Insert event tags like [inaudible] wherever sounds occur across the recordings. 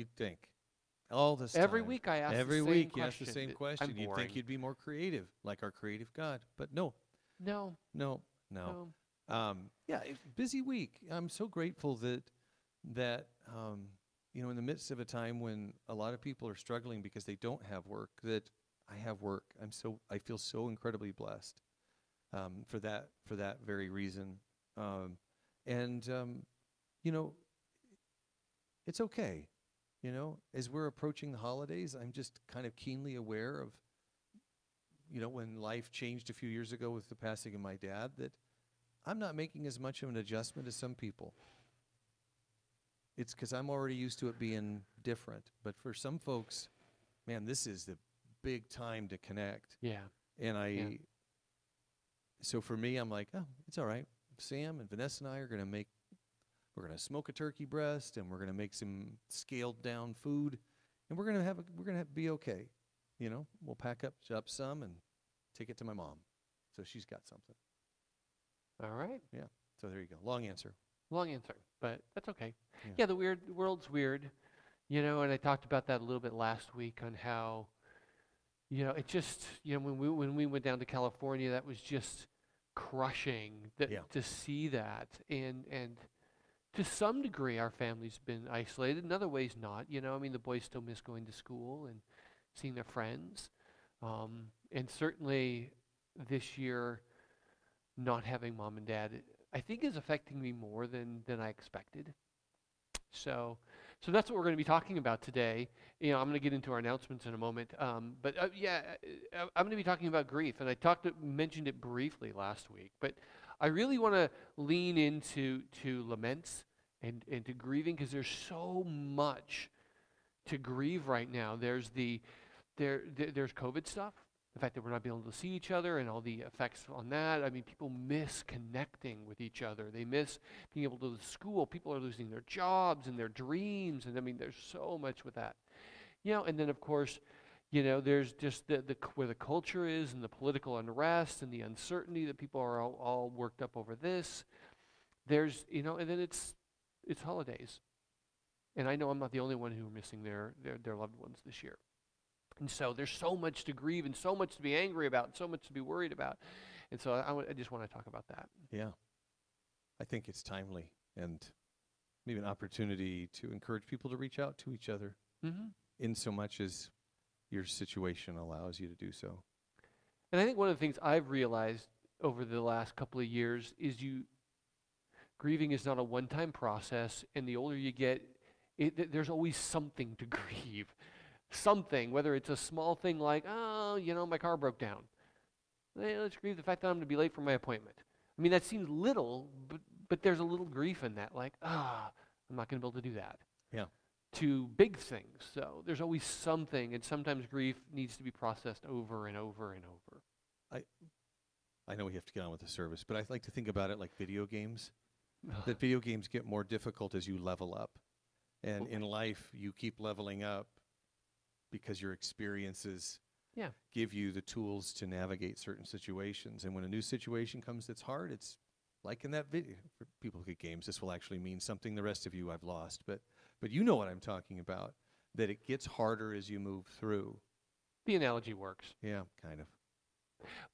You'd think. All this Every time. week I ask Every the same week you ask the same question. I'm You'd boring. think you'd be more creative, like our creative God. But no, no, no, no. no. Um, yeah, it- busy week. I'm so grateful that that um, you know, in the midst of a time when a lot of people are struggling because they don't have work, that I have work. I'm so I feel so incredibly blessed um, for that for that very reason. Um, and um, you know, it's okay. You know, as we're approaching the holidays, I'm just kind of keenly aware of, you know, when life changed a few years ago with the passing of my dad, that I'm not making as much of an adjustment as some people. It's because I'm already used to it being different. But for some folks, man, this is the big time to connect. Yeah. And I, Yeah. so for me, I'm like, oh, it's all right. Sam and Vanessa and I are going to make, we're going to smoke a turkey breast and we're going to make some scaled down food and we're going to have, a, we're going to be okay. You know, we'll pack up, up some and take it to my mom. So she's got something. All right. Yeah. So there you go. Long answer. Long answer, but that's okay. Yeah. Yeah. the weird the world's weird, you know. And I talked about that a little bit last week on how, you know, it just you know when we when we went down to California, that was just crushing that, Yeah. to see that, and and to some degree, our family's been isolated. In other ways, not. You know, I mean, the boys still miss going to school and seeing their friends, um, and certainly this year, not having mom and dad, I think is affecting me more than than I expected. So, so that's what we're going to be talking about today. You know, I'm going to get into our announcements in a moment. Um, but uh, yeah, uh, I'm going to be talking about grief, and I talked mentioned it briefly last week. But I really want to lean into to laments and and to grieving because there's so much to grieve right now. There's the there, there there's COVID stuff the fact that we're not being able to see each other and all the effects on that. I mean, people miss connecting with each other. They miss being able to go to school. People are losing their jobs and their dreams. And I mean, there's so much with that. You know, and then of course, you know, there's just the, the where the culture is and the political unrest and the uncertainty that people are all, all worked up over this. There's, you know, and then it's it's holidays. And I know I'm not the only one who are missing their, their, their loved ones this year. And so there's so much to grieve and so much to be angry about and so much to be worried about. And so I, I just want to talk about that. Yeah. I think it's timely and maybe an opportunity to encourage people to reach out to each other Mm-hmm. in so much as your situation allows you to do so. And I think one of the things I've realized over the last couple of years is you grieving is not a one-time process, and the older you get, it, th- there's always something to [laughs] grieve. Something, whether it's a small thing like, oh, you know, my car broke down. Eh, let's grieve the fact that I'm going to be late for my appointment. I mean, that seems little, but but there's a little grief in that, like, ah, I'm not going to be able to do that. Yeah. To big things. So there's always something, and sometimes grief needs to be processed over and over and over. I I know we have to get on with the service, but I like to think about it like video games. [sighs] that video games get more difficult as you level up. And Well- in life, you keep leveling up because your experiences Yeah. give you the tools to navigate certain situations. And when a new situation comes that's hard, it's like in that video. For people who get games, this will actually mean something the rest of you I've lost. But but you know what I'm talking about. That it gets harder as you move through. the analogy works. Yeah, kind of.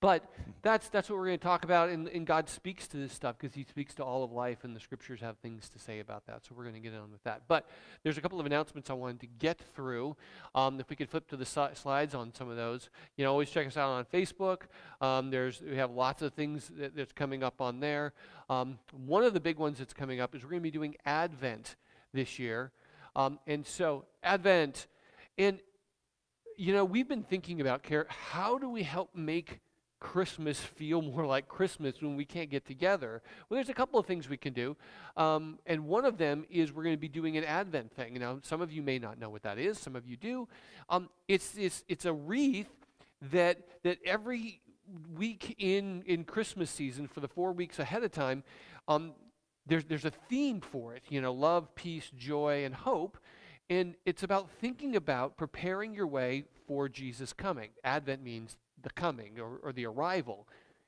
But that's that's what we're going to talk about, and, and God speaks to this stuff because He speaks to all of life, and the Scriptures have things to say about that. So we're going to get on with that. But there's a couple of announcements I wanted to get through. Um, if we could flip to the si- slides on some of those, you know, always check us out on Facebook. Um, there's we have lots of things that, that's coming up on there. Um, one of the big ones that's coming up is we're going to be doing Advent this year, um, and so Advent, and you know, we've been thinking about care. How do we help make Christmas feel more like Christmas when we can't get together? Well, there's a couple of things we can do, um, and one of them is we're going to be doing an Advent thing. Now, some of you may not know what that is. Some of you do. Um, it's it's it's a wreath that that every week in in Christmas season for the four weeks ahead of time. Um, there's, there's a theme for it, you know, love, peace, joy, and hope. And it's about thinking about preparing your way for Jesus' coming. Advent means the coming or, or the arrival.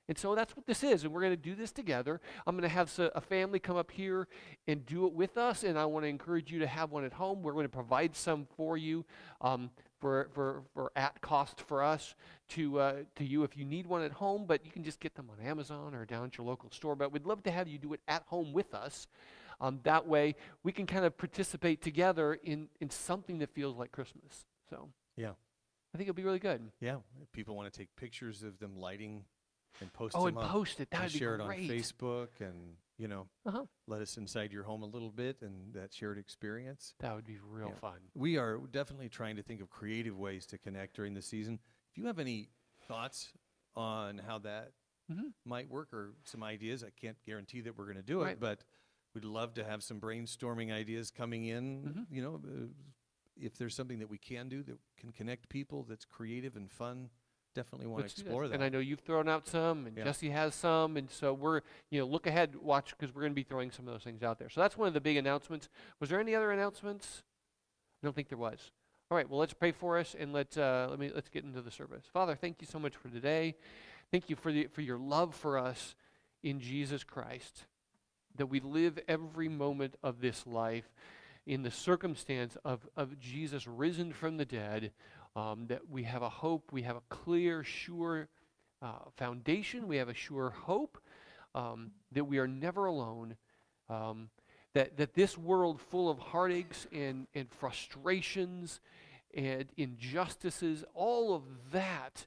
And so that's what this is. And we're going to do this together. I'm going to have a family come up here and do it with us. And I want to encourage you to have one at home. We're going to provide some for you um, for, for, for at cost for us to, uh, to you if you need one at home. But you can just get them on Amazon or down at your local store. But we'd love to have you do it at home with us. Um, that way we can kind of participate together in, in something that feels like Christmas. So Yeah. I think it'll be really good. Yeah. If people want to take pictures of them lighting and post Oh, them and on, post it. That would be share great. it on Facebook and, you know, Uh-huh. let us inside your home a little bit and that shared experience. That would be real Yeah. fun. We are definitely trying to think of creative ways to connect during the season. If you have any thoughts on how that Mhm. might work or some ideas, I can't guarantee that we're going to do Right. it, but we'd love to have some brainstorming ideas coming in. Mhm. You know, uh, if there's something that we can do that can connect people that's creative and fun, definitely want to Let's do explore that. And I know you've thrown out some, and Yeah. Jesse has some, and so we're, you know, look ahead, watch, because we're going to be throwing some of those things out there. So that's one of the big announcements. Was there any other announcements? I don't think there was. All right, well, let's pray for us, and let's uh, let me let's get into the service. Father, thank you so much for today. Thank you for the for your love for us in Jesus Christ. That we live every moment of this life in the circumstance of, of Jesus risen from the dead, um, that we have a hope, we have a clear, sure uh, foundation, we have a sure hope, um, that we are never alone, um, that, that this world full of heartaches and, and frustrations and injustices, all of that,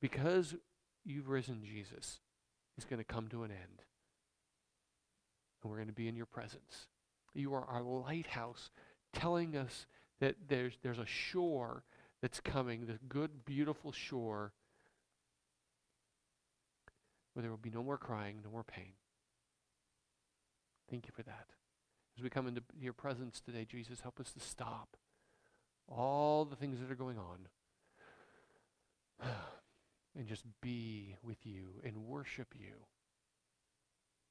because you've risen Jesus, is going to come to an end. And we're going to be in your presence. You are our lighthouse telling us that there's, there's a shore that's coming, this good, beautiful shore where there will be no more crying, no more pain. Thank you for that. As we come into your presence today, Jesus, help us to stop all the things that are going on [sighs] and just be with you and worship you.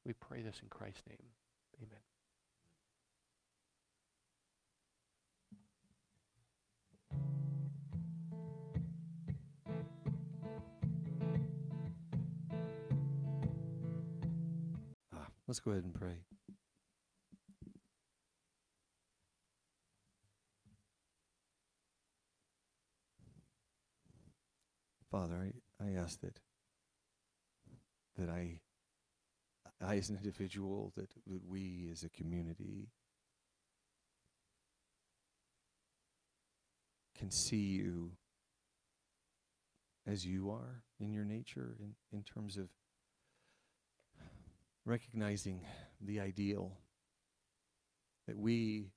We pray this in Christ's name. Amen. Let's go ahead and pray. Father, I, I ask that that I I as an individual that, that we as a community can see you as you are in your nature in, in terms of recognizing the ideal that we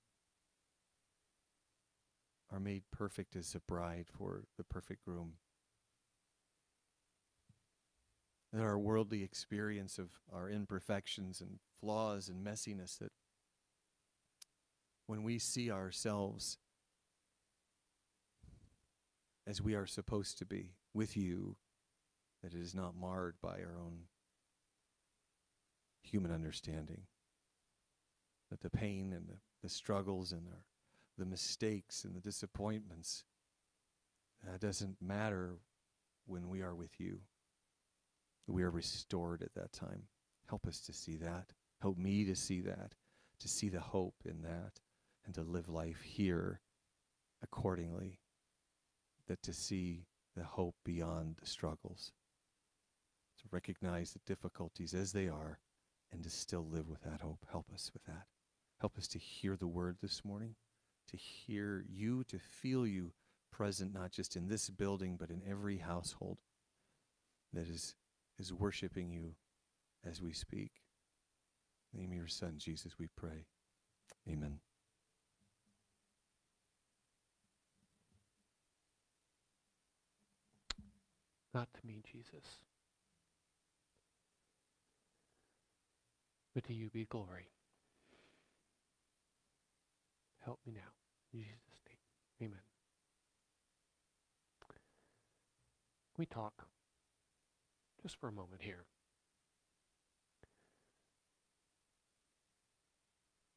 are made perfect as a bride for the perfect groom. That our worldly experience of our imperfections and flaws and messiness, that when we see ourselves as we are supposed to be with you, that it is not marred by our own human understanding. That the pain and the, the struggles and the mistakes and the disappointments, that doesn't matter when we are with you. We are restored at that time. Help us to see that. Help me to see that, to see the hope in that, and to live life here accordingly. That to see the hope beyond the struggles, to recognize the difficulties as they are, and to still live with that hope. Help us with that. Help us to hear the word this morning, to hear you, to feel you present, not just in this building, but in every household that is, is worshiping you as we speak. In the name of your Son, Jesus, we pray. Amen. Not to me, Jesus, but to you be glory. Help me now. In Jesus' name. Amen. We talk just for a moment here?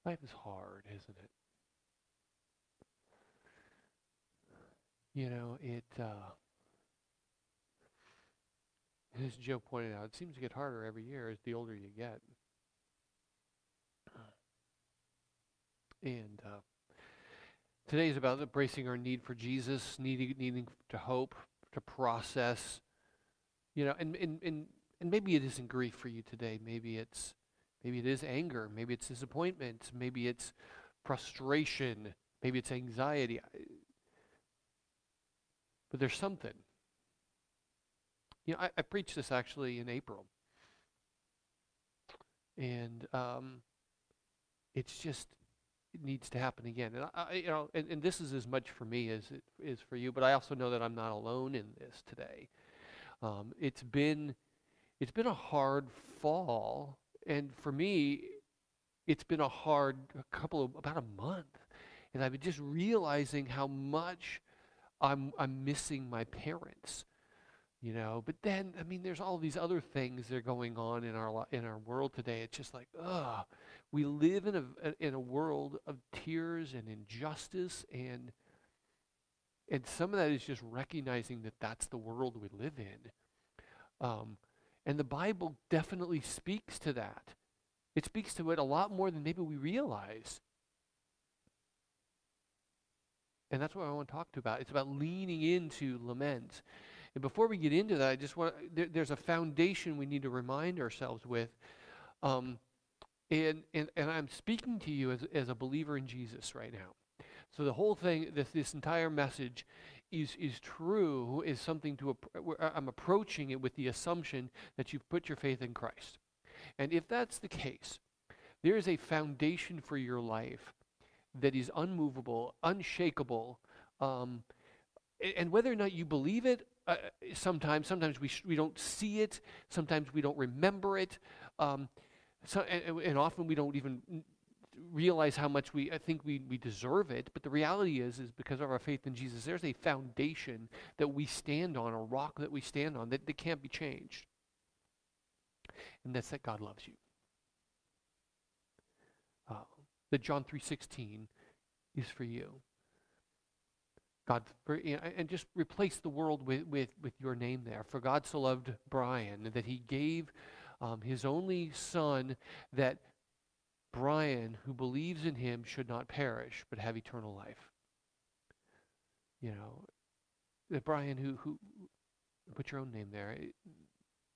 Life is hard, isn't it? You know, it uh, as Joe pointed out, it seems to get harder every year as the older you get. And uh, today is about embracing our need for Jesus, needing, needing to hope, to process. You know, and, and, and, and maybe it isn't grief for you today. Maybe it's maybe it is anger. Maybe it's disappointment. Maybe it's frustration. Maybe it's anxiety. But there's something. You know, I, I preached this actually in April. And um, it's just, needs to happen again. And I, you know, and, and this is as much for me as it is for you, but I also know that I'm not alone in this today. Um, it's been, it's been a hard fall, and for me, it's been a hard a couple of about a month, and I've been just realizing how much I'm I'm missing my parents you know but then i mean there's all these other things that are going on in our in our world today it's just like ugh we live in a in a world of tears and injustice and and some of that is just recognizing that that's the world we live in. Um, and the bible definitely speaks to that. It speaks to it a lot more than maybe we realize. And that's what i want to talk to about. It's about leaning into lament and before we get into that, I just want there, there's a foundation we need to remind ourselves with. Um, and, and, and I'm speaking to you as, as a believer in Jesus right now. So the whole thing, this, this entire message is, is true, is something to, I'm approaching it with the assumption that you've put your faith in Christ. And if that's the case, there is a foundation for your life that is unmovable, unshakable, um, and whether or not you believe it uh, sometimes. Sometimes we, we don't see it. Sometimes we don't remember it. Um, so, and, and, often we don't even realize how much we I think we, we deserve it. But the reality is, is because of our faith in Jesus, there's a foundation that we stand on, a rock that we stand on that, that can't be changed. And that's that God loves you. Uh, that John 3.16 is for you. God, for, you know, and just replace the world with, with, with your name there. For God so loved Brian that he gave um, his only son that Brian, who believes in him, should not perish but have eternal life. You know, that Brian, who, who put your own name there,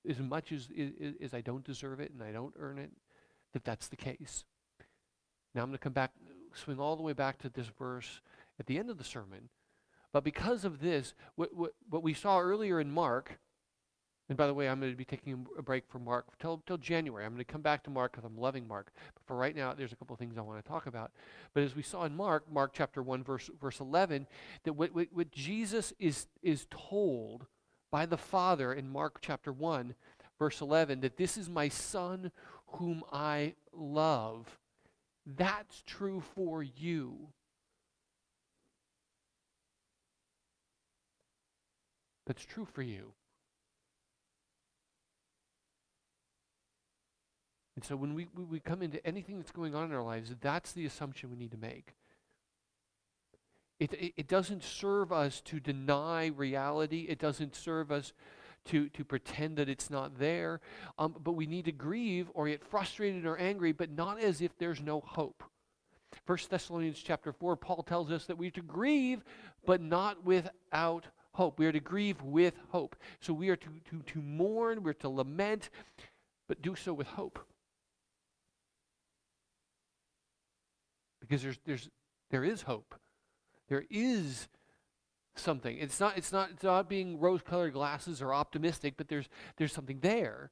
as much as, as, as I don't deserve it and I don't earn it, that that's the case. Now I'm going to come back, swing all the way back to this verse at the end of the sermon but because of this, what, what, what we saw earlier in Mark, and by the way, I'm going to be taking a break from Mark till, till January. I'm going to come back to Mark because I'm loving Mark. But for right now, there's a couple of things I want to talk about. But as we saw in Mark, Mark chapter 1, verse, verse 11, that what, what, what Jesus is, is told by the Father in Mark chapter 1, verse 11, that this is my Son whom I love. That's true for you. that's true for you. And so when we, we come into anything that's going on in our lives, that's the assumption we need to make. It, it, it, doesn't serve us to deny reality. It doesn't serve us to, to pretend that it's not there. Um, but we need to grieve or get frustrated or angry, but not as if there's no hope. 1 Thessalonians chapter 4, Paul tells us that we are to grieve, but not without hope. We are to grieve with hope. So we are to, to, to mourn, we're to lament, but do so with hope. Because there's, there's, there is hope. There is something. It's not, it's not, it's not being rose colored glasses or optimistic, but there's, there's something there.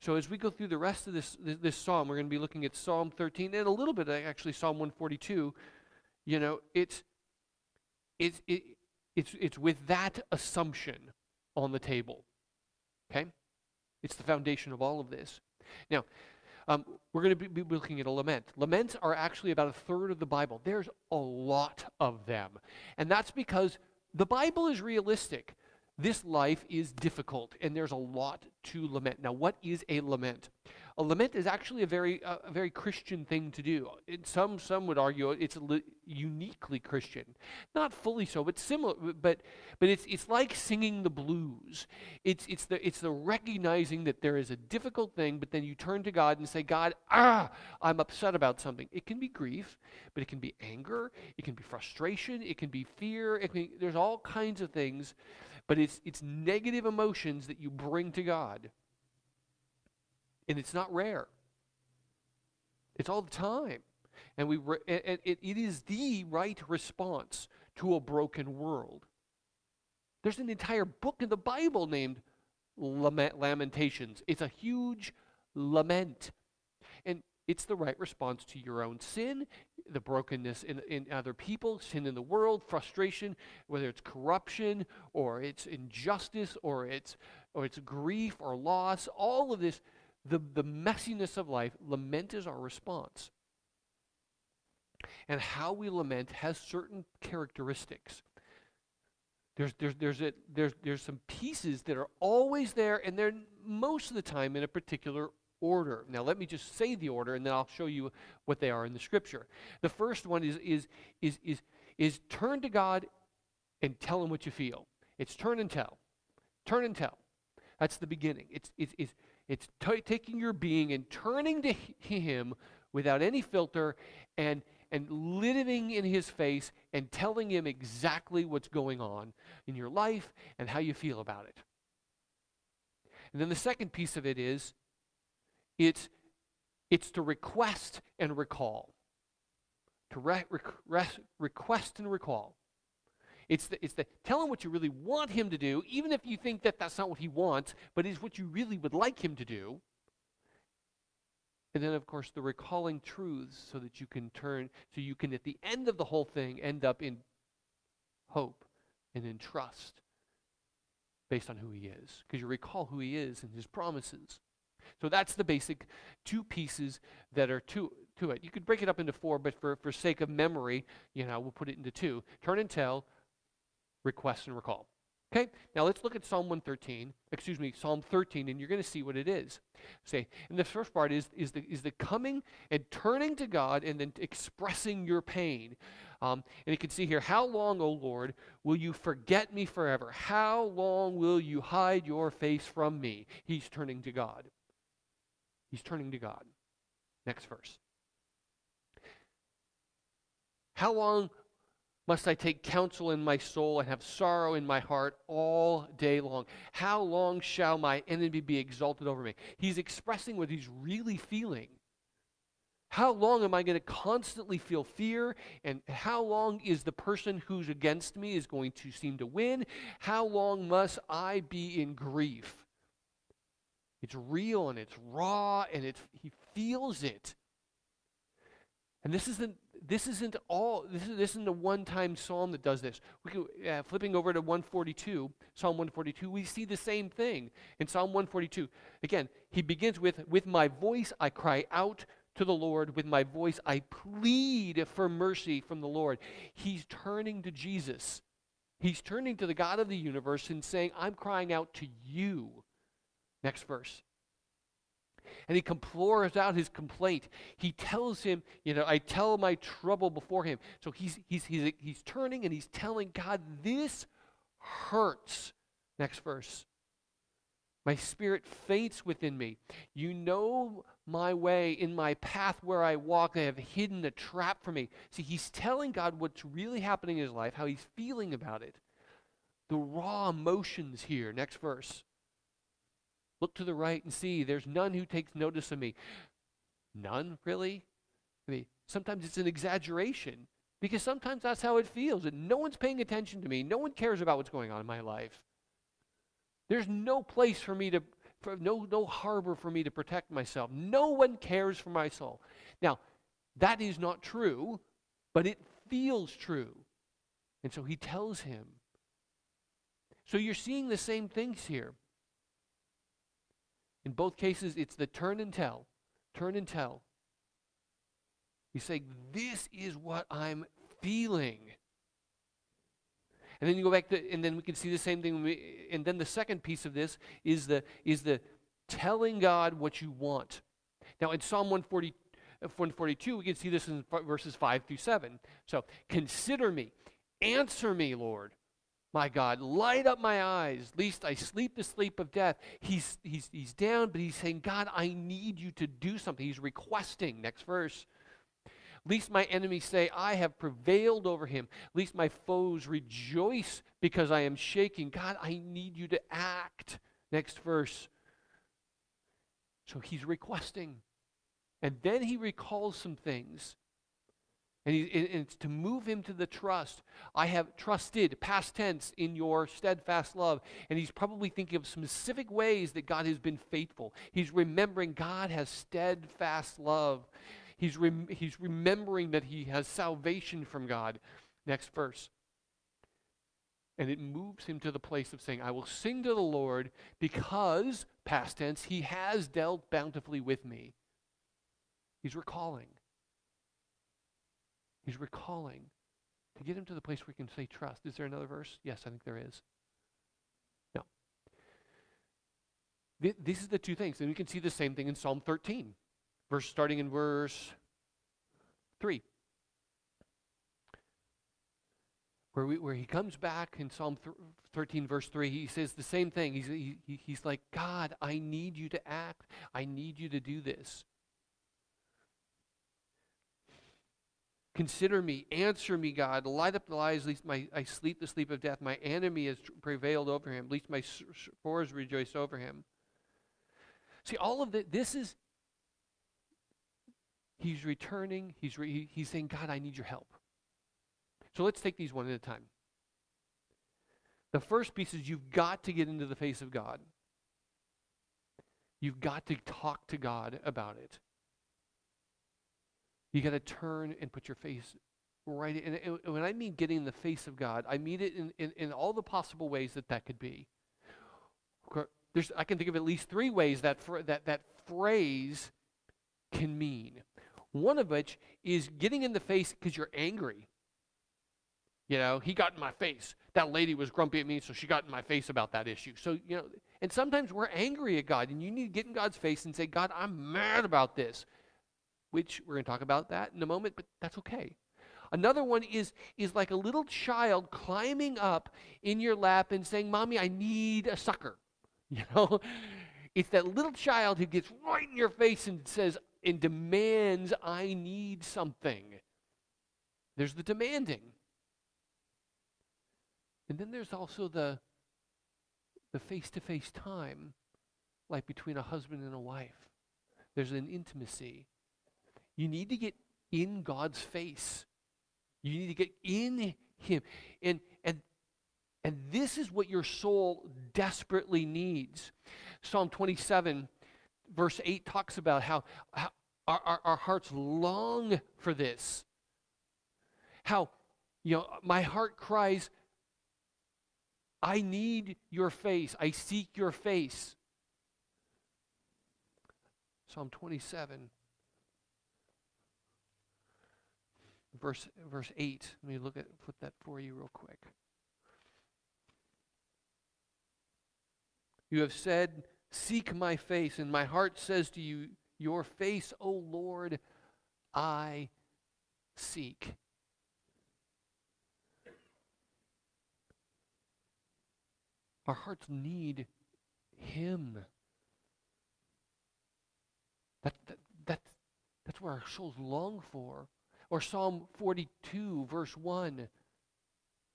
So as we go through the rest of this, this, this psalm, we're going to be looking at Psalm 13 and a little bit actually Psalm 142. You know, it's, it's, it, it's, it's with that assumption on the table. Okay? It's the foundation of all of this. Now, um, we're going to be, be looking at a lament. Laments are actually about a third of the Bible. There's a lot of them. And that's because the Bible is realistic. This life is difficult, and there's a lot to lament. Now, what is a lament? A lament is actually a very uh, a very Christian thing to do. It, some some would argue it's li- uniquely Christian, not fully so, but similar. But but it's it's like singing the blues. It's it's the it's the recognizing that there is a difficult thing, but then you turn to God and say, God, ah, I'm upset about something. It can be grief, but it can be anger, it can be frustration, it can be fear. It can, there's all kinds of things, but it's it's negative emotions that you bring to God. And it's not rare. It's all the time. And we re- it, it, it is the right response to a broken world. There's an entire book in the Bible named Lament, Lamentations. It's a huge lament. And it's the right response to your own sin, the brokenness in, in other people, sin in the world, frustration, whether it's corruption or it's injustice or it's or it's grief or loss, all of this the, the messiness of life, lament is our response. And how we lament has certain characteristics. There's, there's, there's, a, there's, there's some pieces that are always there, and they're most of the time in a particular order. Now, let me just say the order, and then I'll show you what they are in the scripture. The first one is, is, is, is, is turn to God and tell him what you feel. It's turn and tell. Turn and tell. That's the beginning. It's, it's, it's it's t- taking your being and turning to Him without any filter and, and living in His face and telling Him exactly what's going on in your life and how you feel about it. And then the second piece of it is it's, it's to request and recall. To re- re- request and recall. It's the, it's the tell him what you really want him to do, even if you think that that's not what he wants, but is what you really would like him to do. And then, of course, the recalling truths so that you can turn, so you can, at the end of the whole thing, end up in hope and in trust based on who he is. Because you recall who he is and his promises. So that's the basic two pieces that are to, to it. You could break it up into four, but for, for sake of memory, you know, we'll put it into two. Turn and tell, request and recall. Okay, now let's look at Psalm 113, excuse me, Psalm 13, and you're going to see what it is. Say, and the first part is, is, the, is the coming and turning to God and then expressing your pain. Um, and you can see here, how long, O Lord, will you forget me forever? How long will you hide your face from me? He's turning to God. He's turning to God. Next verse. How long must I take counsel in my soul and have sorrow in my heart all day long? How long shall my enemy be exalted over me? He's expressing what he's really feeling. How long am I going to constantly feel fear? And how long is the person who's against me is going to seem to win? How long must I be in grief? It's real and it's raw and it's, he feels it. And this isn't this isn't all this, is, this isn't a one-time psalm that does this. We can, uh, flipping over to 142, Psalm 142, we see the same thing in Psalm 142. Again, he begins with, "With my voice I cry out to the Lord. With my voice I plead for mercy from the Lord." He's turning to Jesus. He's turning to the God of the universe and saying, "I'm crying out to you." Next verse and he implores out his complaint. He tells him, you know, I tell my trouble before him. So he's, he's, he's, he's turning and he's telling God, this hurts. Next verse. My spirit faints within me. You know my way in my path where I walk. They have hidden a trap for me. See, he's telling God what's really happening in his life, how he's feeling about it. The raw emotions here. Next verse. Look to the right and see, there's none who takes notice of me. None, really? I mean, sometimes it's an exaggeration because sometimes that's how it feels. And no one's paying attention to me. No one cares about what's going on in my life. There's no place for me to, for, no, no harbor for me to protect myself. No one cares for my soul. Now, that is not true, but it feels true. And so he tells him. So you're seeing the same things here. In both cases, it's the turn and tell. Turn and tell. You say, This is what I'm feeling. And then you go back to, and then we can see the same thing. And then the second piece of this is the, is the telling God what you want. Now, in Psalm 140, uh, 142, we can see this in verses 5 through 7. So, consider me, answer me, Lord. My God, light up my eyes, lest I sleep the sleep of death. He's, he's, he's down, but he's saying, God, I need you to do something. He's requesting. Next verse. Lest my enemies say, I have prevailed over him. Lest my foes rejoice because I am shaking. God, I need you to act. Next verse. So he's requesting. And then he recalls some things. And, he, and it's to move him to the trust. I have trusted, past tense, in your steadfast love. And he's probably thinking of specific ways that God has been faithful. He's remembering God has steadfast love. He's, rem- he's remembering that he has salvation from God. Next verse. And it moves him to the place of saying, I will sing to the Lord because, past tense, he has dealt bountifully with me. He's recalling. He's recalling to get him to the place where he can say trust. Is there another verse? Yes, I think there is. No. Th- these are the two things. And we can see the same thing in Psalm 13, verse starting in verse 3. where, we, where he comes back in Psalm 13, verse 3, he says the same thing. He's, he, he's like, God, I need you to act. I need you to do this. Consider me, answer me, God. Light up the lies, lest my, I sleep the sleep of death. My enemy has prevailed over him, lest my foes rejoice over him. See, all of the, this is, he's returning, he's, re, he's saying, God, I need your help. So let's take these one at a time. The first piece is you've got to get into the face of God. You've got to talk to God about it. You got to turn and put your face right in. And when I mean getting in the face of God, I mean it in, in, in all the possible ways that that could be. There's, I can think of at least three ways that, that that phrase can mean. One of which is getting in the face because you're angry. You know, he got in my face. That lady was grumpy at me, so she got in my face about that issue. So, you know, and sometimes we're angry at God, and you need to get in God's face and say, God, I'm mad about this. Which we're going to talk about that in a moment, but that's okay. Another one is, is like a little child climbing up in your lap and saying, Mommy, I need a sucker. [laughs] You know? It's that little child who gets right in your face and says, and demands, I need something. There's the demanding. And then there's also the the face-to-face time like between a husband and a wife. There's an intimacy. You need to get in God's face. You need to get in him. And and and this is what your soul desperately needs. Psalm 27 verse 8 talks about how, how our, our, our hearts long for this. How you know my heart cries I need your face. I seek your face. Psalm 27, verse, verse 8. Let me look at flip that for you real quick. You have said, Seek my face, and my heart says to you, Your face, O Lord, I seek. Our hearts need Him. That, that, that, that's where our souls long for. Or Psalm 42, verse 1.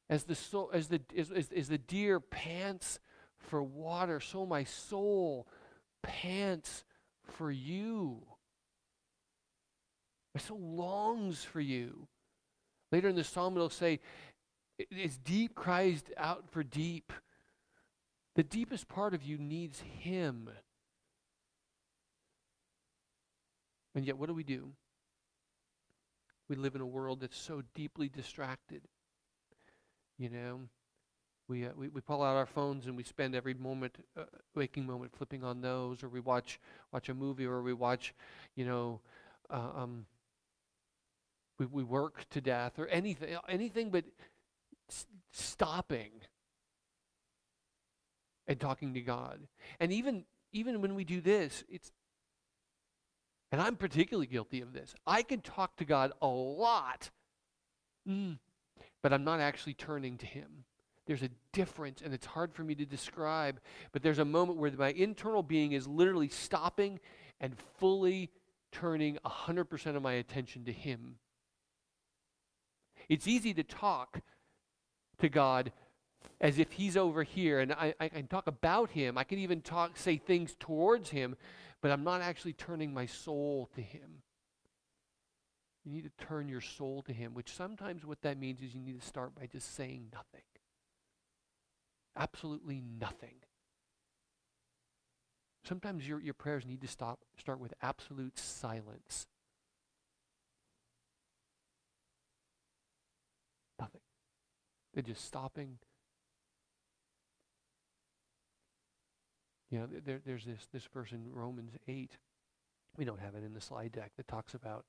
As the, soul, as, the, as, as, the deer pants for water, so my soul pants for you. My soul longs for you. Later in the psalm, it'll say, As deep cries out for deep, the deepest part of you needs Him. And yet, what do we do? We live in a world that's so deeply distracted. You know, we, uh, we, we pull out our phones and we spend every moment, uh, waking moment, flipping on those, or we watch watch a movie, or we watch, you know, uh, um, we we work to death, or anything anything but s- stopping and talking to God. And even even when we do this, it's And I'm particularly guilty of this. I can talk to God a lot, mm, but I'm not actually turning to Him. There's a difference, and it's hard for me to describe, but there's a moment where my internal being is literally stopping and fully turning 100% of my attention to Him. It's easy to talk to God as if He's over here, and I, I can talk about Him. I can even talk, say things towards Him, but I'm not actually turning my soul to Him. You need to turn your soul to Him, which sometimes what that means is you need to start by just saying nothing. Absolutely nothing. Sometimes your, your prayers need to stop, start with absolute silence. Nothing. They're just stopping. You know, there, there's this, this verse in Romans 8. We don't have it in the slide deck that talks about,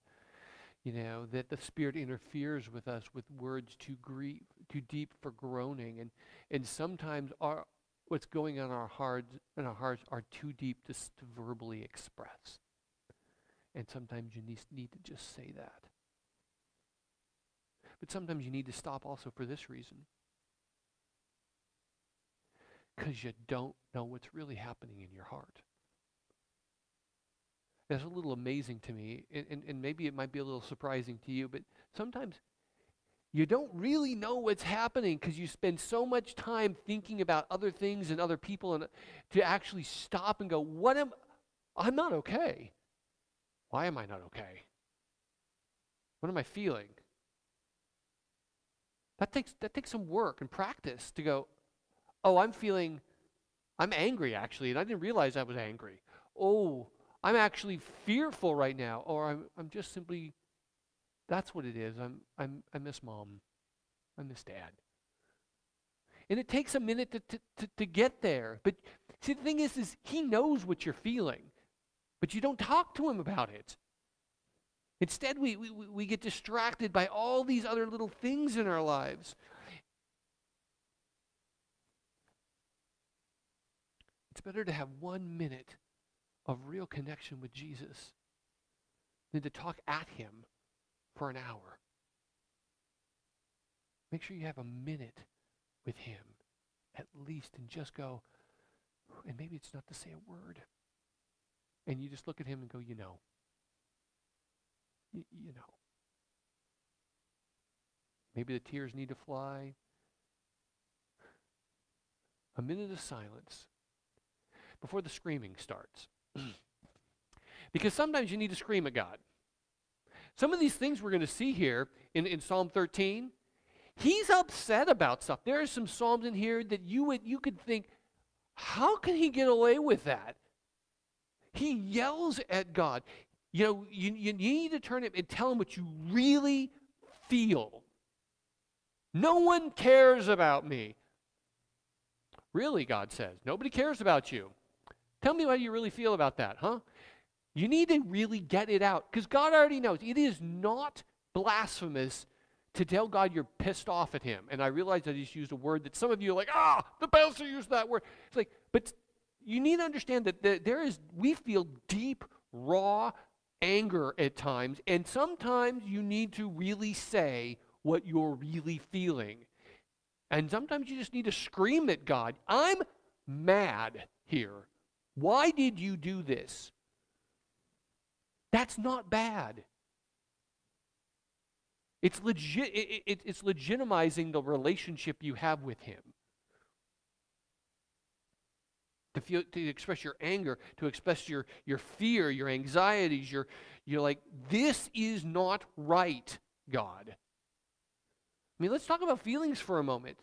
you know, that the Spirit interferes with us with words too, grief, too deep for groaning. And, and sometimes our, what's going on in our hearts, in our hearts are too deep to, to verbally express. And sometimes you need, need to just say that. But sometimes you need to stop also for this reason. Because you don't know what's really happening in your heart. That's a little amazing to me, and, and, and maybe it might be a little surprising to you, but sometimes you don't really know what's happening because you spend so much time thinking about other things and other people and uh, to actually stop and go what am i'm not okay. Why am i not okay? What am i feeling? That takes that takes some work and practice to go oh i'm feeling i'm angry actually and i didn't realize i was angry oh i'm actually fearful right now or i'm, I'm just simply that's what it is. I'm, I'm, I miss mom. I miss dad. And it takes a minute to, to, to, to get there. But see, the thing is, is he knows what you're feeling, but you don't talk to him about it. Instead, we, we, we get distracted by all these other little things in our lives. It's better to have one minute of real connection with Jesus than to talk at him for an hour. Make sure you have a minute with him at least and just go, and maybe it's not to say a word. And you just look at him and go, you know. Y- you know. Maybe the tears need to fly. A minute of silence before the screaming starts. [clears throat] because sometimes you need to scream at God. Some of these things we're going to see here in, in Psalm 13, he's upset about stuff. There are some Psalms in here that you, would, you could think, how can he get away with that? He yells at God. You know, you, you need to turn it and tell him what you really feel. No one cares about me. Really, God says. Nobody cares about you. Tell me how you really feel about that, huh? You need to really get it out because God already knows. It is not blasphemous to tell God you're pissed off at him. And I realize I just used a word that some of you are like, ah, the pastor used that word. It's like, but you need to understand that there is, we feel deep, raw anger at times. And sometimes you need to really say what you're really feeling. And sometimes you just need to scream at God, I'm mad here. Why did you do this? That's not bad. It's, legit, it, it, it's legitimizing the relationship you have with Him. To, feel, to express your anger, to express your, your fear, your anxieties, your, you're like, this is not right, God. I mean, let's talk about feelings for a moment.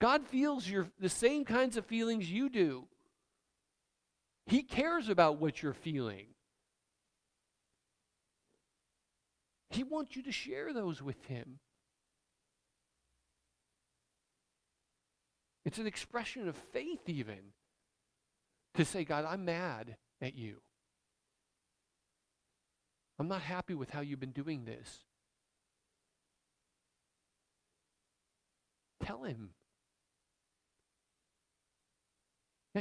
God feels your, the same kinds of feelings you do. He cares about what you're feeling. He wants you to share those with Him. It's an expression of faith, even, to say, God, I'm mad at you. I'm not happy with how you've been doing this. Tell him.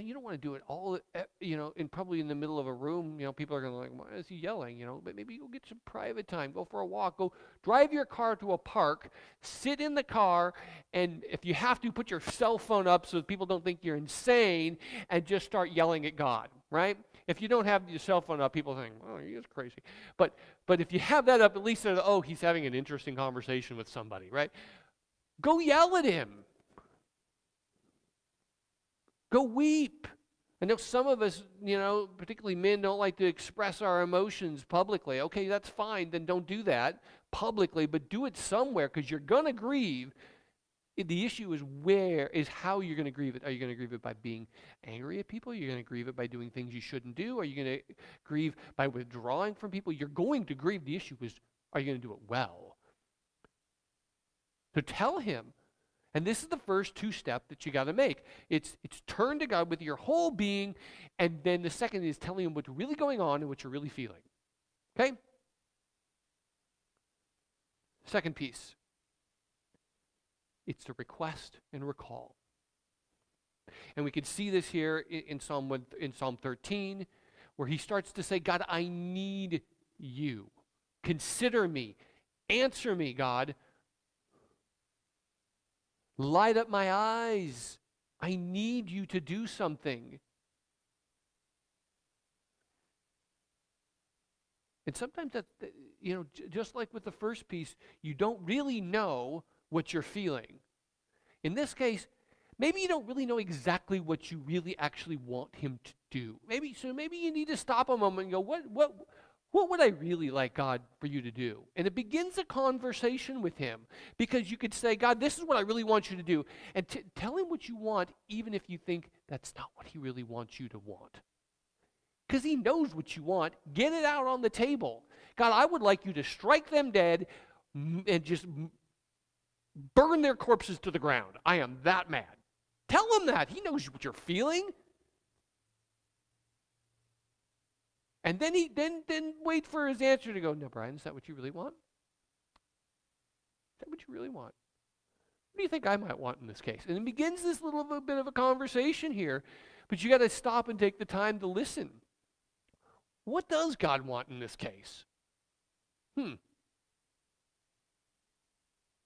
You don't want to do it all, uh, you know, in probably in the middle of a room. You know, people are going to like, why is he yelling? You know, but maybe go get some private time. Go for a walk. Go drive your car to a park. Sit in the car, and if you have to, put your cell phone up so people don't think you're insane, and just start yelling at God. Right? If you don't have your cell phone up, people think, "Oh, he is crazy." But but if you have that up, at least oh, he's having an interesting conversation with somebody, right? Go yell at him. Go weep. I know some of us, you know, particularly men, don't like to express our emotions publicly. Okay, that's fine. Then don't do that publicly, but do it somewhere because you're going to grieve. The issue is where, is how you're going to grieve it. Are you going to grieve it by being angry at people? Are you going to grieve it by doing things you shouldn't do? Are you going to grieve by withdrawing from people? You're going to grieve. The issue is, are you going to do it well? So tell him, and this is the first two step that you got to make. It's it's turn to God with your whole being, and then the second is telling him what's really going on and what you're really feeling. Okay? Second piece. It's the request and recall. And we can see this here in, in Psalm one, in Psalm 13, where he starts to say, God, I need you. Consider me. Answer me, God. Light up my eyes. I need you to do something. And sometimes that, you know, just like with the first piece, you don't really know what you're feeling. In this case, maybe you don't really know exactly what you really actually want him to do. Maybe so maybe you need to stop a moment and go, what what what would I really like God for you to do? And it begins a conversation with Him because you could say, God, this is what I really want you to do. And t- tell Him what you want, even if you think that's not what He really wants you to want. Because He knows what you want. Get it out on the table. God, I would like you to strike them dead and just burn their corpses to the ground. I am that mad. Tell Him that. He knows what you're feeling. And then he then then wait for his answer to go, no, Brian, is that what you really want? Is that what you really want? What do you think I might want in this case? And it begins this little bit of a conversation here, but you got to stop and take the time to listen. What does God want in this case? Hmm.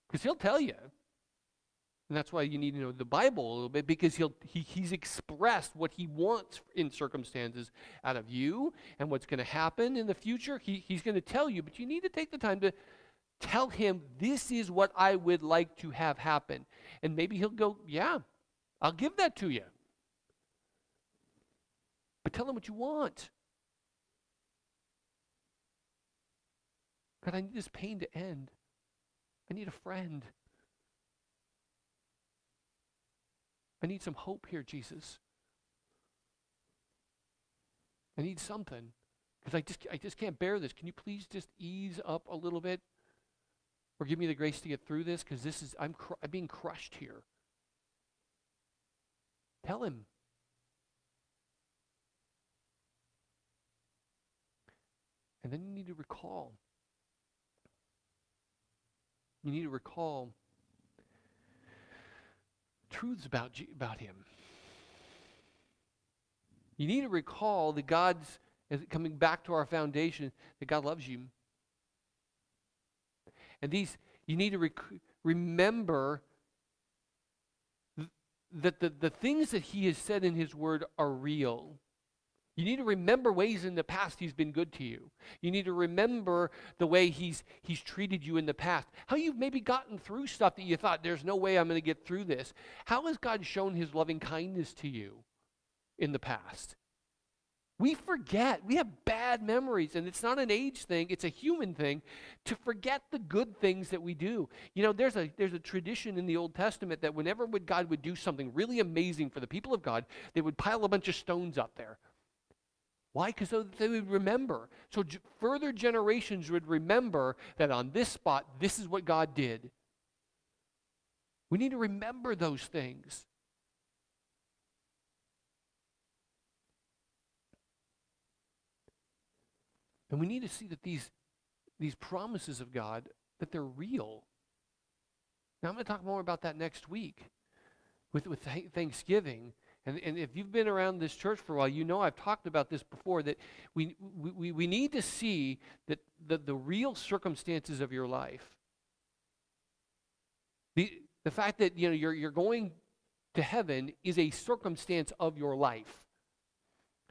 Because he'll tell you. And that's why you need to know the Bible a little bit because he'll, he, he's expressed what he wants in circumstances out of you and what's going to happen in the future. He, he's going to tell you, but you need to take the time to tell him, This is what I would like to have happen. And maybe he'll go, Yeah, I'll give that to you. But tell him what you want. God, I need this pain to end. I need a friend. I need some hope here, Jesus. I need something because I just I just can't bear this. Can you please just ease up a little bit, or give me the grace to get through this? Because this is I'm cr- I'm being crushed here. Tell him. And then you need to recall. You need to recall truths about, about him. You need to recall that God's, coming back to our foundation, that God loves you. And these, you need to rec- remember th- that the, the things that he has said in his word are real. You need to remember ways in the past he's been good to you. You need to remember the way he's he's treated you in the past. How you've maybe gotten through stuff that you thought there's no way I'm going to get through this. How has God shown his loving kindness to you in the past? We forget. We have bad memories, and it's not an age thing, it's a human thing to forget the good things that we do. You know, there's a there's a tradition in the Old Testament that whenever God would do something really amazing for the people of God, they would pile a bunch of stones up there why? Because so they would remember. So further generations would remember that on this spot, this is what God did. We need to remember those things. And we need to see that these, these promises of God, that they're real. Now, I'm going to talk more about that next week with, with Thanksgiving And, and if you've been around this church for a while, you know I've talked about this before that we, we, we need to see that the, the real circumstances of your life, the, the fact that you know, you're, you're going to heaven is a circumstance of your life.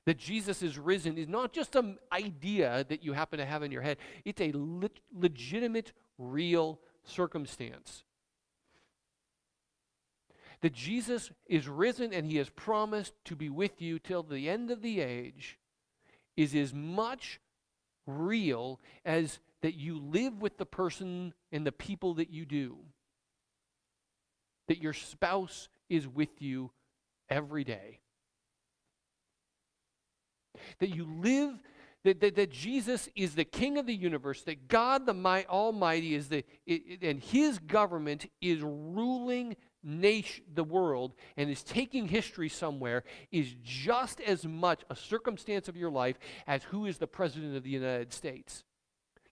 That Jesus is risen is not just some idea that you happen to have in your head, it's a le- legitimate, real circumstance that Jesus is risen and he has promised to be with you till the end of the age is as much real as that you live with the person and the people that you do. That your spouse is with you every day. That you live, that, that, that Jesus is the King of the universe, that God the Almighty is the, it, and His government is ruling nation, the world and is taking history somewhere is just as much a circumstance of your life as who is the president of the United States.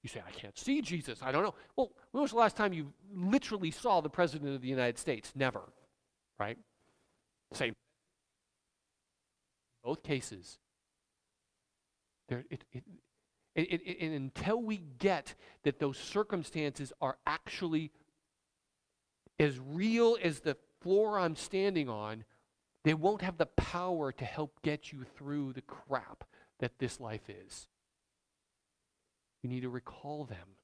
You say, I can't see Jesus. I don't know. Well, when was the last time you literally saw the president of the United States? Never. Right? Same. Both cases. There, it, it, it, and until we get that those circumstances are actually as real as the floor I'm standing on, they won't have the power to help get you through the crap that this life is. You need to recall them.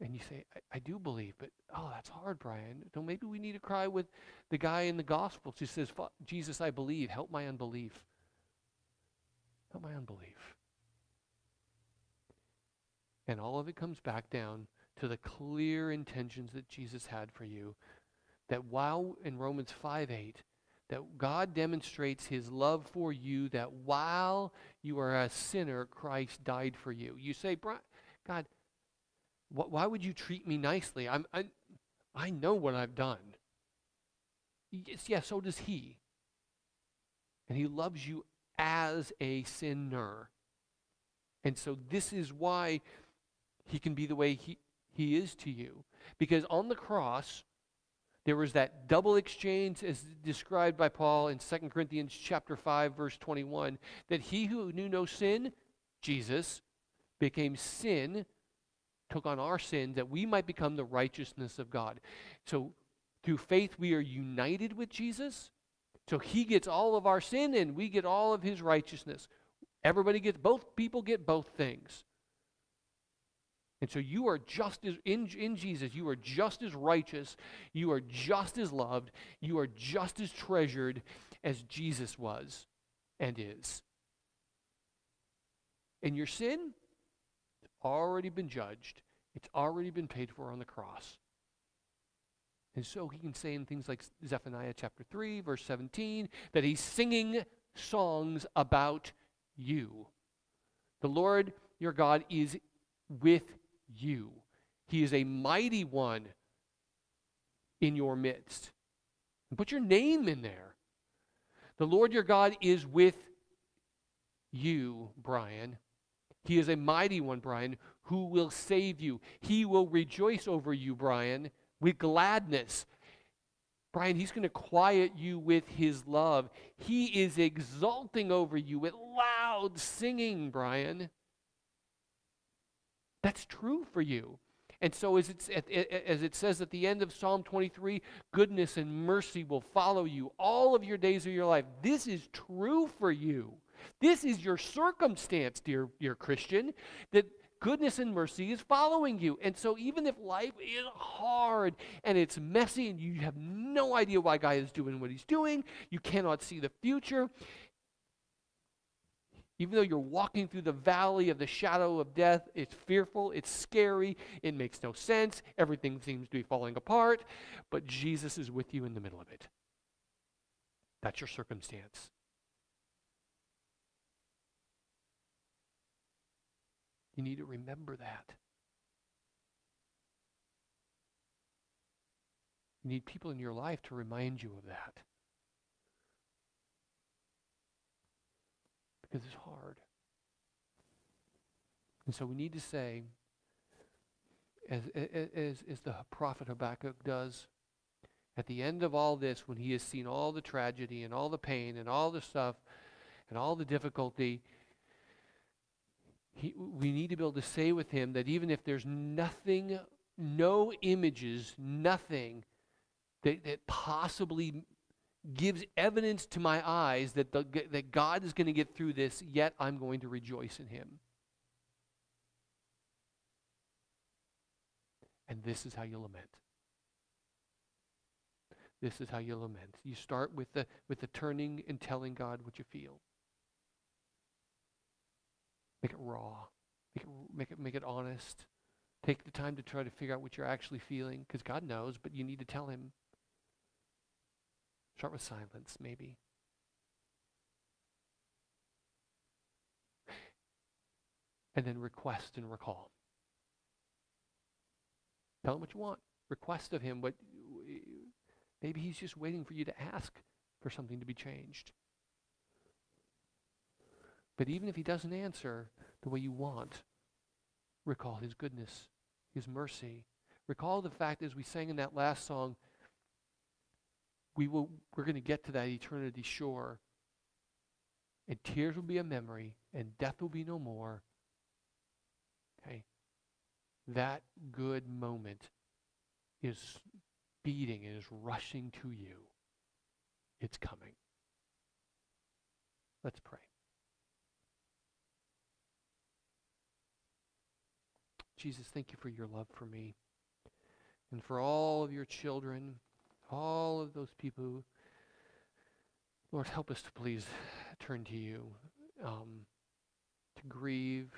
And you say, I, I, do believe, but oh, that's hard, Brian. So maybe we need to cry with the guy in the Gospels who says, Jesus, I believe. Help my unbelief. Help my unbelief. And all of it comes back down to the clear intentions that Jesus had for you. That while in Romans 5 8, that God demonstrates his love for you, that while you are a sinner, Christ died for you. You say, God, wh- why would you treat me nicely? I'm, I, I know what I've done. Yes, yeah, so does he. And he loves you as a sinner. And so this is why he can be the way he, he is to you. Because on the cross, there was that double exchange as described by Paul in 2 Corinthians chapter 5 verse 21 that he who knew no sin, Jesus, became sin, took on our sin that we might become the righteousness of God. So through faith we are united with Jesus. So he gets all of our sin and we get all of his righteousness. Everybody gets both people get both things. And so you are just as, in, in Jesus, you are just as righteous, you are just as loved, you are just as treasured as Jesus was and is. And your sin, already been judged, it's already been paid for on the cross. And so he can say in things like Zephaniah chapter 3, verse 17, that he's singing songs about you. The Lord your God is with you. He is a mighty one in your midst. Put your name in there. The Lord your God is with you, Brian. He is a mighty one, Brian, who will save you. He will rejoice over you, Brian, with gladness. Brian, he's going to quiet you with his love. He is exulting over you with loud singing, Brian. That's true for you. And so, as, as it says at the end of Psalm 23, goodness and mercy will follow you all of your days of your life. This is true for you. This is your circumstance, dear, dear Christian, that goodness and mercy is following you. And so, even if life is hard and it's messy and you have no idea why God is doing what he's doing, you cannot see the future, even though you're walking through the valley of the shadow of death, it's fearful, it's scary, it makes no sense, everything seems to be falling apart, but Jesus is with you in the middle of it. That's your circumstance. You need to remember that. You need people in your life to remind you of that. Because it's hard. And so we need to say, as, as, as the prophet Habakkuk does, at the end of all this, when he has seen all the tragedy and all the pain and all the stuff and all the difficulty, he, we need to be able to say with him that even if there's nothing, no images, nothing that, that possibly gives evidence to my eyes that, the, that God is going to get through this, yet I'm going to rejoice in him. And this is how you lament. This is how you lament. You start with the, with the turning and telling God what you feel. Make it raw. Make it, make it, make it honest. Take the time to try to figure out what you're actually feeling, because God knows, but you need to tell Him. Start with silence, maybe. And then request and recall. Tell him what you want. Request of him what maybe he's just waiting for you to ask for something to be changed. But even if he doesn't answer the way you want, recall his goodness, his mercy. Recall the fact as we sang in that last song, we will we're going to get to that eternity shore. And tears will be a memory, and death will be no more. Okay that good moment is beating and is rushing to you. It's coming. Let's pray. Jesus, thank you for your love for me and for all of your children, all of those people who, Lord, help us to please turn to you, um, to grieve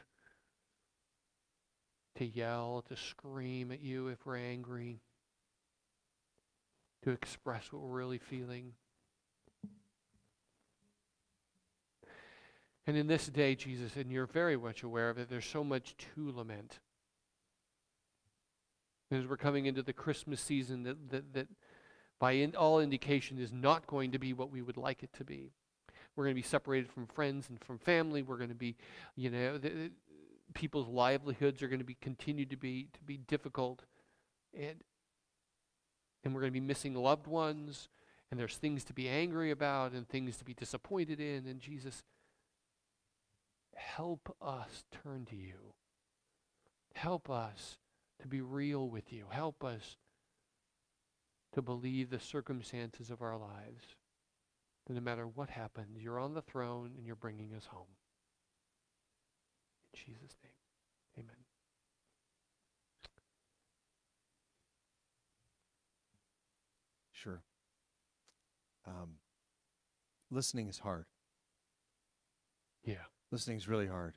to yell, to scream at you if we're angry, to express what we're really feeling. And in this day, Jesus, and you're very much aware of it, there's so much to lament. as we're coming into the Christmas season, that, that, that by in, all indication is not going to be what we would like it to be. We're going to be separated from friends and from family. We're going to be, you know, the, people's livelihoods are going to be continue to be to be difficult. And and we're going to be missing loved ones. And there's things to be angry about and things to be disappointed in. And Jesus help us turn to you. Help us to be real with you. Help us to believe the circumstances of our lives that no matter what happens you're on the throne and you're bringing us home In Jesus' name, amen. Sure. Um, listening is hard. Yeah. Listening is really hard.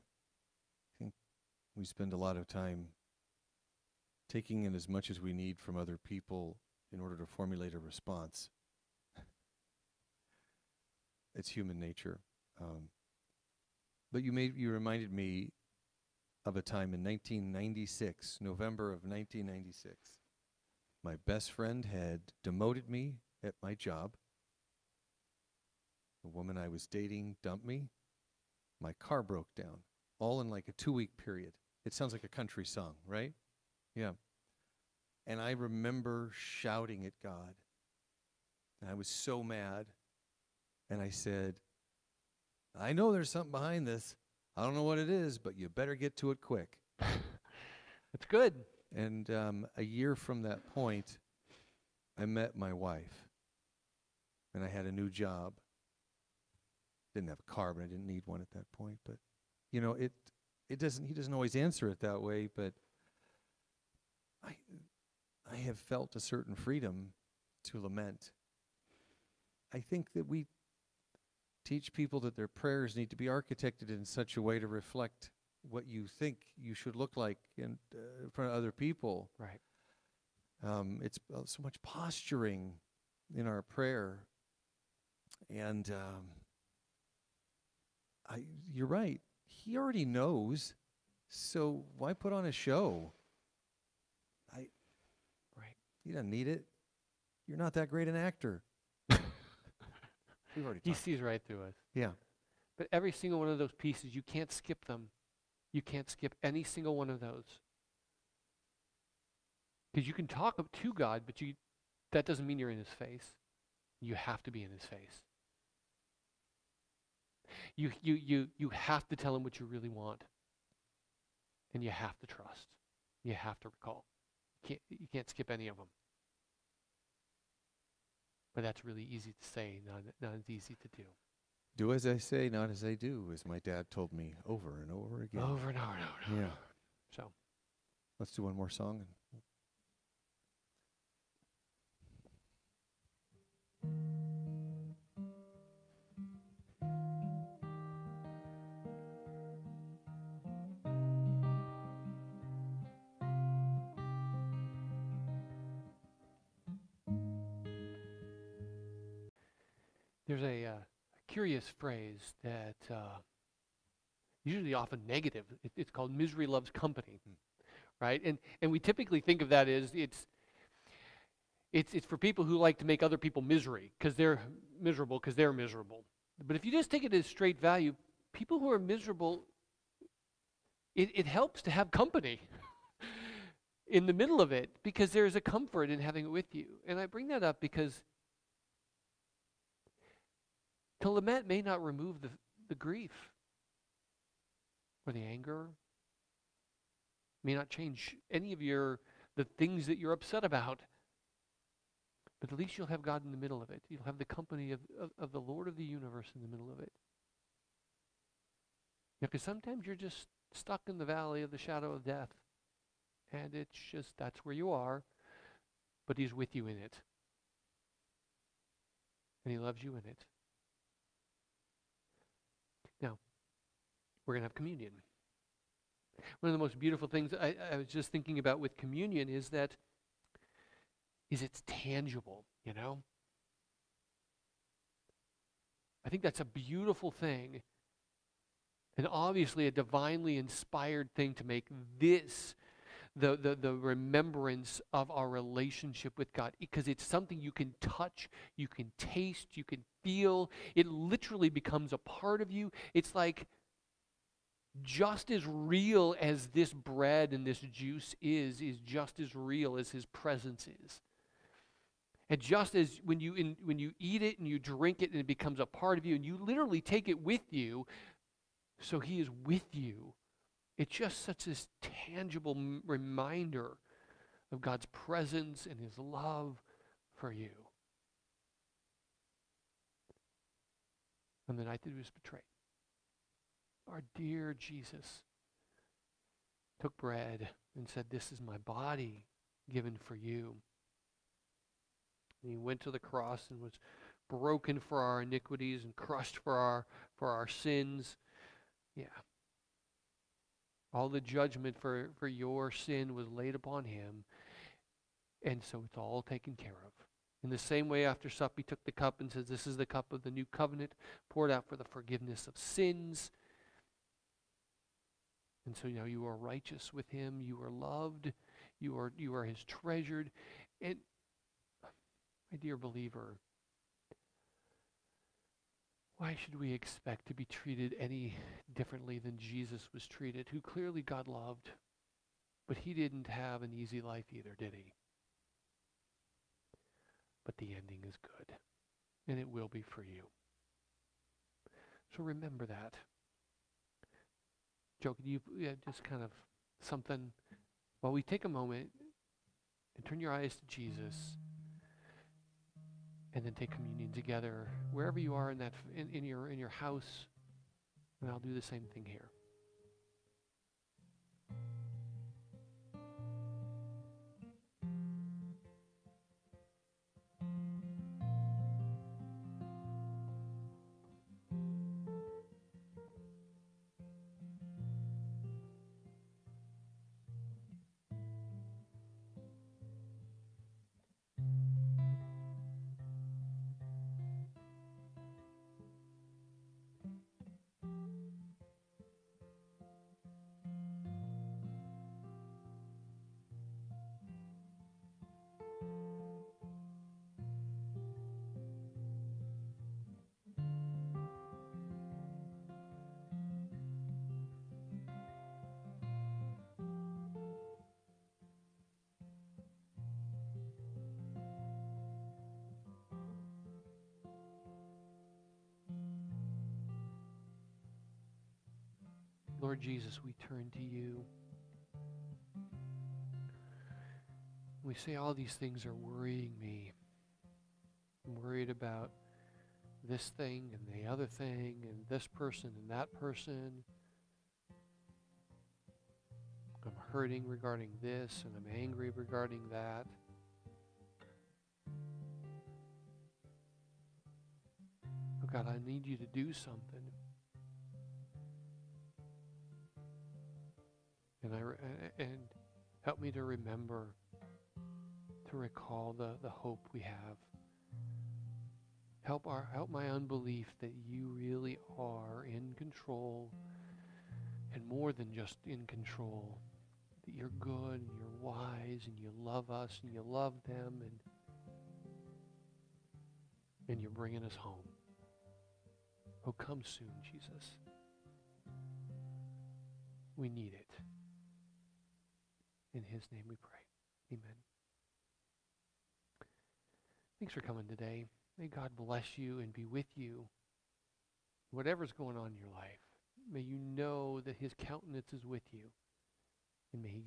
I think we spend a lot of time taking in as much as we need from other people in order to formulate a response. [laughs] it's human nature. Um, but you made you reminded me of a time in 1996, November of 1996. My best friend had demoted me at my job. The woman I was dating dumped me. My car broke down, all in like a two week period. It sounds like a country song, right? Yeah. And I remember shouting at God. And I was so mad. And I said, I know there's something behind this. I don't know what it is, but you better get to it quick. [laughs] That's good. And um, a year from that point, I met my wife, and I had a new job. Didn't have a car, but I didn't need one at that point. But you know, it it doesn't. He doesn't always answer it that way, but I I have felt a certain freedom to lament. I think that we teach people that their prayers need to be architected in such a way to reflect what you think you should look like in, uh, in front of other people. Right. Um, it's uh, so much posturing in our prayer, and um, I, you're right. He already knows, so why put on a show? He doesn't need it. You're not that great an actor. We've already He sees right through us. Yeah. But every single one of those pieces, you can't skip them. You can't skip any single one of those. Because you can talk to God, but you that doesn't mean you're in his face. You have to be in his face. You, you, you, you have to tell him what you really want. And you have to trust. You have to recall. You can't, you can't skip any of them. But that's really easy to say, not, not as easy to do. Do as I say, not as I do, as my dad told me over and over again. Over and over and over. And over. Yeah. So, Let's do one more song. Curious phrase that uh, usually often negative. It, it's called misery loves company, Hmm. right? And and we typically think of that as it's it's it's for people who like to make other people misery because they're miserable because they're miserable. But if you just take it as straight value, people who are miserable, it, it helps to have company [laughs] in the middle of it because there's a comfort in having it with you. And I bring that up because to lament may not remove the, the grief or the anger, may not change any of your the things that you're upset about. But at least you'll have God in the middle of it. You'll have the company of, of, of the Lord of the universe in the middle of it. Because sometimes you're just stuck in the valley of the shadow of death. And it's just, that's where you are. But He's with you in it. And He loves you in it. Now, we're going to have communion. One of the most beautiful things I, I was just thinking about with communion is that is it's tangible, you know? I think that's a beautiful thing. And obviously a divinely inspired thing to make this the, the, the remembrance of our relationship with God because it's something you can touch, you can taste, you can feel. It literally becomes a part of you. It's like just as real as this bread and this juice is, is just as real as his presence is. And just as when you, in, when you eat it and you drink it and it becomes a part of you and you literally take it with you, so he is with you it's just such this tangible m- reminder of God's presence and his love for you. On the night that he was betrayed, our dear Jesus took bread and said, This is my body given for you. And he went to the cross and was broken for our iniquities and crushed for our for our sins. Yeah. All the judgment for, for your sin was laid upon him. And so it's all taken care of. In the same way, after supper, he took the cup and says, This is the cup of the new covenant, poured out for the forgiveness of sins. And so now you are righteous with him. You are loved. You are, you are his treasured. And, my dear believer, why should we expect to be treated any differently than Jesus was treated, who clearly God loved, but he didn't have an easy life either, did he? But the ending is good, and it will be for you. So remember that. Can you yeah, just kind of something while we take a moment and turn your eyes to Jesus and then take communion together wherever you are in that in, in your in your house and I'll do the same thing here. Lord Jesus, we turn to you. We say all these things are worrying me. I'm worried about this thing and the other thing and this person and that person. I'm hurting regarding this and I'm angry regarding that. Oh God, I need you to do something. And I and help me to remember to recall the, the hope we have. Help our help my unbelief that you really are in control and more than just in control. That you're good and you're wise and you love us and you love them and and you're bringing us home. Oh, come soon, Jesus. We need it. In his name we pray. Amen. Thanks for coming today. May God bless you and be with you. Whatever's going on in your life, may you know that his countenance is with you. And may he give